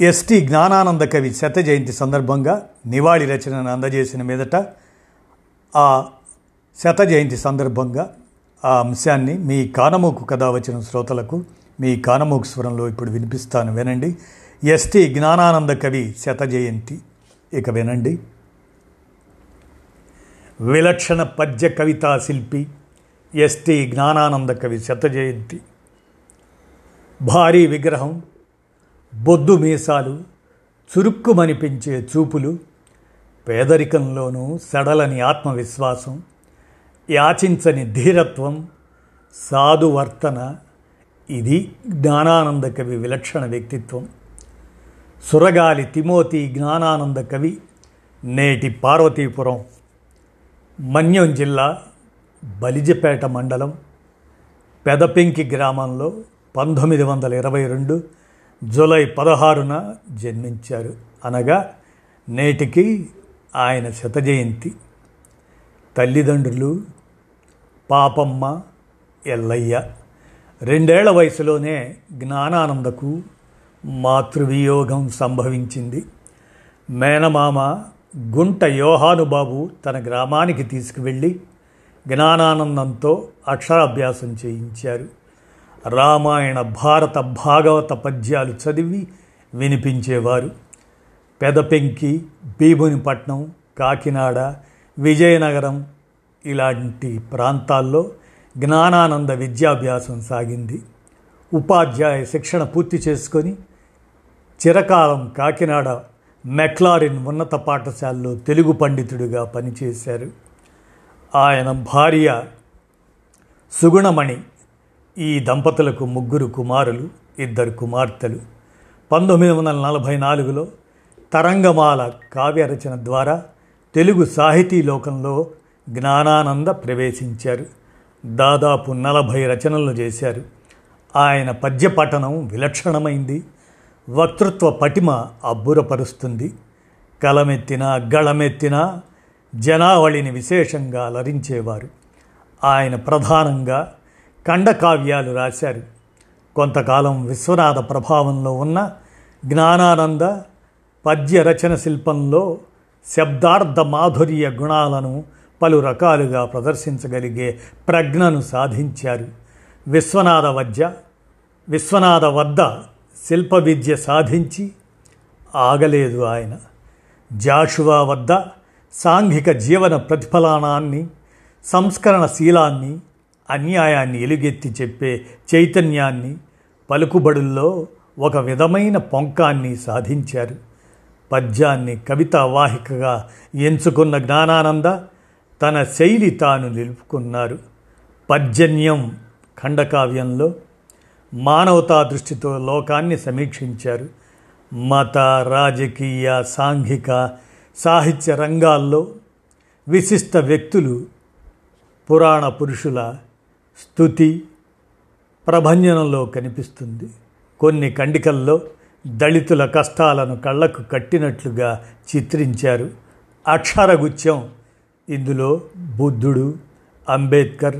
ST Gnanananda కవి శత జయంతి సందర్భంగా నివాళి రచనను అందజేసిన మీదట ఆ శత జయంతి సందర్భంగా ఆ అంశాన్ని మీ కానమూకు కథ వచ్చిన శ్రోతలకు మీ కానమూకు స్వరంలో ఇప్పుడు వినిపిస్తాను వినండి. ఎస్టి జ్ఞానానంద కవి శత జయంతి ఇక వినండి. విలక్షణ పద్య కవితా శిల్పి ఎస్టి జ్ఞానానంద కవి శత జయంతి. భారీ విగ్రహం బొద్దు మీసాలు చురుక్కుమనిపించే చూపులు పేదరికంలోనూ సడలని ఆత్మవిశ్వాసం యాచించని ధీరత్వం సాధువర్తన ఇది జ్ఞానానంద కవి విలక్షణ వ్యక్తిత్వం. సురగాలి తిమోతి జ్ఞానానంద కవి నేటి పార్వతీపురం. మన్యం జిల్లా బలిజపేట మండలం పెదపెంకి గ్రామంలో పంతొమ్మిది వందల ఇరవై రెండు జూలై పదహారున జన్మించారు. అనగా నేటికి ఆయన శతజయంతి. తల్లిదండ్రులు పాపమ్మ ఎల్లయ్య. రెండేళ్ళ వయసులోనే జ్ఞానానందకు మాతృవియోగం సంభవించింది. మేనమామ గుంట యోహానుబాబు తన గ్రామానికి తీసుకువెళ్ళి జ్ఞానానందంతో అక్షరాభ్యాసం చేయించారు. రామాయణ భారత భాగవత పద్యాలు చదివి వినిపించేవారు. పెదపెంకి భీమునిపట్నం కాకినాడ విజయనగరం ఇలాంటి ప్రాంతాల్లో జ్ఞానానంద విద్యాభ్యాసం సాగింది. ఉపాధ్యాయ శిక్షణ పూర్తి చేసుకొని చిరకాలం కాకినాడ మెక్లారిన్ ఉన్నత పాఠశాలలో తెలుగు పండితుడిగా పనిచేశారు. ఆయన భార్య సుగుణమణి ఈ దంపతులకు ముగ్గురు కుమారులు ఇద్దరు కుమార్తెలు. పంతొమ్మిది వందల నలభై నాలుగులో తరంగమాల కావ్య రచన ద్వారా తెలుగు సాహితీ లోకంలో జ్ఞానానంద ప్రవేశించారు. దాదాపు నలభై రచనలు చేశారు. ఆయన పద్య పఠనం విలక్షణమైంది. వక్తృత్వ పటిమ అబ్బురపరుస్తుంది. కలమెత్తినా గళమెత్తిన జనావళిని విశేషంగా అలరించేవారు ఆయన ప్రధానంగా ఖండకావ్యాలు రాశారు. కొంతకాలం విశ్వనాథ ప్రభావంలో ఉన్న జ్ఞానానంద పద్య రచన శిల్పంలో శబ్దార్థ మాధుర్య గుణాలను పలు రకాలుగా ప్రదర్శించగలిగే ప్రజ్ఞను సాధించారు. విశ్వనాథ వద్య విశ్వనాథ వద్ద శిల్ప విద్య సాధించి ఆగలేదు ఆయన. జాషువా వద్ద సాంఘిక జీవన ప్రతిఫలనాన్ని సంస్కరణ శీలాన్ని అన్యాయాన్ని ఎలుగెత్తి చెప్పే చైతన్యాన్ని పలుకుబడుల్లో ఒక విధమైన పొంకాన్ని సాధించారు. పద్యాన్ని కవితా వాహికగా ఎంచుకున్న జ్ఞానానంద తన శైలి తాను నిలుపుకున్నారు. పర్జన్యం ఖండకావ్యంలో మానవతా దృష్టితో లోకాన్ని సమీక్షించారు. మత రాజకీయ సాంఘిక సాహిత్య రంగాల్లో విశిష్ట వ్యక్తులు పురాణ పురుషుల స్థుతి ప్రభంజనంలో కనిపిస్తుంది. కొన్ని కండికల్లో దళితుల కష్టాలను కళ్ళకు కట్టినట్లుగా చిత్రించారు. అక్షరగుచ్ఛం ఇందులో బుద్ధుడు అంబేద్కర్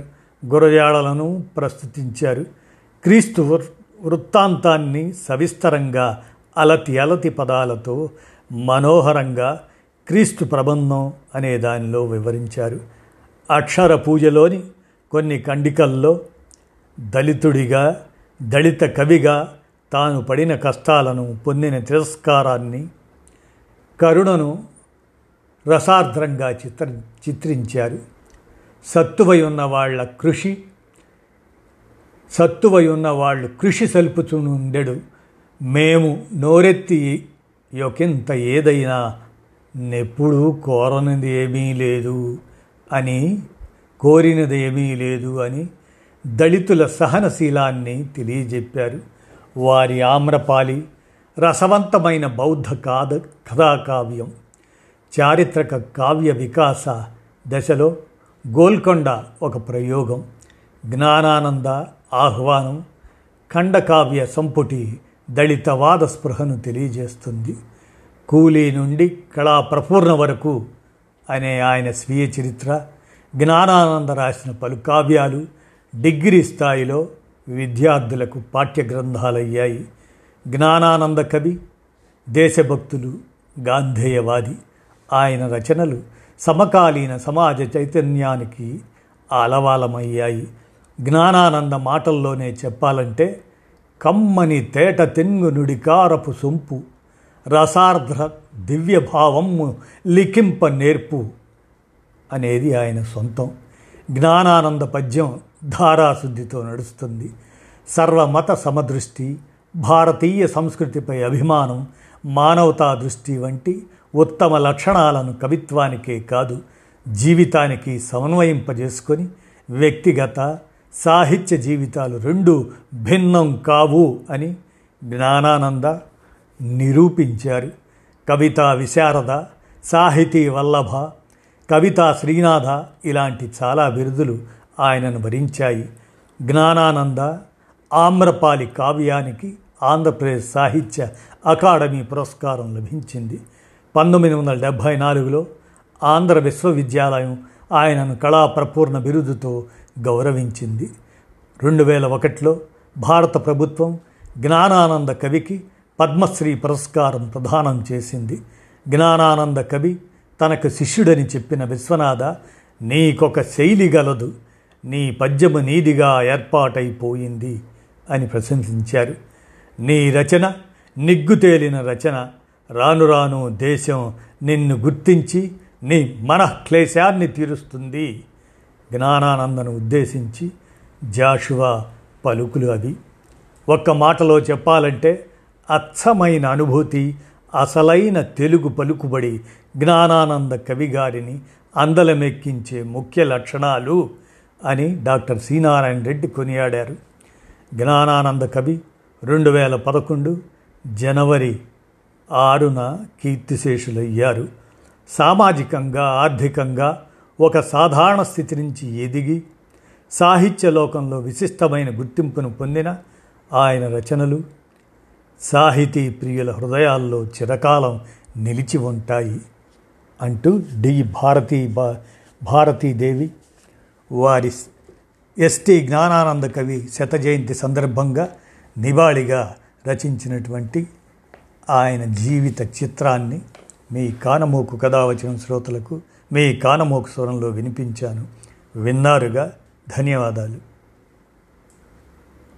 గురజాడలను ప్రస్తుతించారు. క్రీస్తు వృత్తాంతాన్ని సవిస్తరంగా అలతి అలతి పదాలతో మనోహరంగా క్రీస్తు ప్రబంధం అనే దానిలో వివరించారు. అక్షర పూజలోని కొన్ని ఖండికల్లో దళితుడిగా దళిత కవిగా తాను పడిన కష్టాలను పొందిన తిరస్కారాన్ని కరుణను రసార్ద్రంగా చిత్ర చిత్రించారు. సత్తువై ఉన్న వాళ్ళ కృషి సత్తువై ఉన్న వాళ్ళు కృషి సల్పుచునుండెడు. మేము నోరెత్తి యొకింత ఏదైనా నెప్పుడు కోరనిది ఏమీ లేదు అని కోరినది ఏమీ లేదు అని దళితుల సహనశీలాన్ని తెలియజెప్పారు. వారి ఆమ్రపాలి రసవంతమైన బౌద్ధ కాద కథాకావ్యం చారిత్రక కావ్య వికాస దశలో గోల్కొండ ఒక ప్రయోగం జ్ఞానానంద ఆహ్వానం ఖండకావ్య సంపుటి దళితవాద స్పృహను తెలియజేస్తుంది. కూలీ నుండి కళా ప్రపూర్ణ వరకు అనే ఆయన స్వీయ చరిత్ర జ్ఞానానంద రాసిన పలు కావ్యాలు డిగ్రీ స్థాయిలో విద్యార్థులకు పాఠ్య గ్రంథాలయ్యాయి జ్ఞానానంద కవి దేశభక్తులు గాంధేయవాది. ఆయన రచనలు సమకాలీన సమాజ చైతన్యానికి అలవాలమయ్యాయి జ్ఞానానంద మాటల్లోనే చెప్పాలంటే కమ్మని తేట తెంగు నుడికారపు సొంపు రసార్ధ్ర దివ్యభావము లిఖింప నేర్పు అనేది ఆయన సొంతం. జ్ఞానానంద పద్యం ధారాశుద్ధితో నడుస్తుంది. సర్వమత సమదృష్టి భారతీయ సంస్కృతిపై అభిమానం మానవతా దృష్టి వంటి ఉత్తమ లక్షణాలను కవిత్వానికే కాదు జీవితానికి సమన్వయింపజేసుకొని వ్యక్తిగత సాహిత్య జీవితాలు రెండు భిన్నం కావు అని జ్ఞానానంద నిరూపించారు. కవితా విశారద సాహితీ వల్లభ కవిత శ్రీనాథ ఇలాంటి చాలా బిరుదులు ఆయనను భరించాయి. జ్ఞానానంద ఆమ్రపాలి కావ్యానికి ఆంధ్రప్రదేశ్ సాహిత్య అకాడమీ పురస్కారం లభించింది. పంతొమ్మిది వందల డెబ్భై నాలుగులో ఆంధ్ర విశ్వవిద్యాలయం ఆయనను కళాప్రపూర్ణ బిరుదుతో గౌరవించింది. రెండు వేల ఒకటిలో భారత ప్రభుత్వం జ్ఞానానంద కవికి పద్మశ్రీ పురస్కారం ప్రదానం చేసింది. జ్ఞానానంద కవి తనకు శిష్యుడని చెప్పిన విశ్వనాథ నీకొక శైలి గలదు. నీ పద్యము నీదిగా ఏర్పాటైపోయింది అని ప్రశంసించారు. నీ రచన నిగ్గుతేలిన రచన. రాను రాను దేశం నిన్ను గుర్తించి నీ మనఃక్లేశాన్ని తీరుస్తుంది జ్ఞానానందను ఉద్దేశించి జాషువా పలుకులు అవి. ఒక్క మాటలో చెప్పాలంటే అచ్చమైన అనుభూతి అసలైన తెలుగు పలుకుబడి జ్ఞానానంద కవి గారిని అందలమెక్కించే ముఖ్య లక్షణాలు అని డాక్టర్ శ్రీనారాయణ రెడ్డి కొనియాడారు. జ్ఞానానంద కవి రెండు వేల పదకొండు జనవరి ఆరున కీర్తిశేషులయ్యారు. సామాజికంగా ఆర్థికంగా ఒక సాధారణ స్థితి నుంచి ఎదిగి సాహిత్య లోకంలో విశిష్టమైన గుర్తింపును పొందిన ఆయన రచనలు సాహితీ ప్రియుల హృదయాల్లో చిరకాలం నిలిచి ఉంటాయి అంటూ డి. భారతీ బా భారతీదేవి వారి ఎస్టీ జ్ఞానానంద కవి శత జయంతి సందర్భంగా నివాళిగా రచించినటువంటి ఆయన జీవిత చిత్రాన్ని మీ కానమోకు కథావచనం వచ్చిన శ్రోతలకు మీ కానమోకు స్వరంలో వినిపించాను. విన్నారుగా? ధన్యవాదాలు.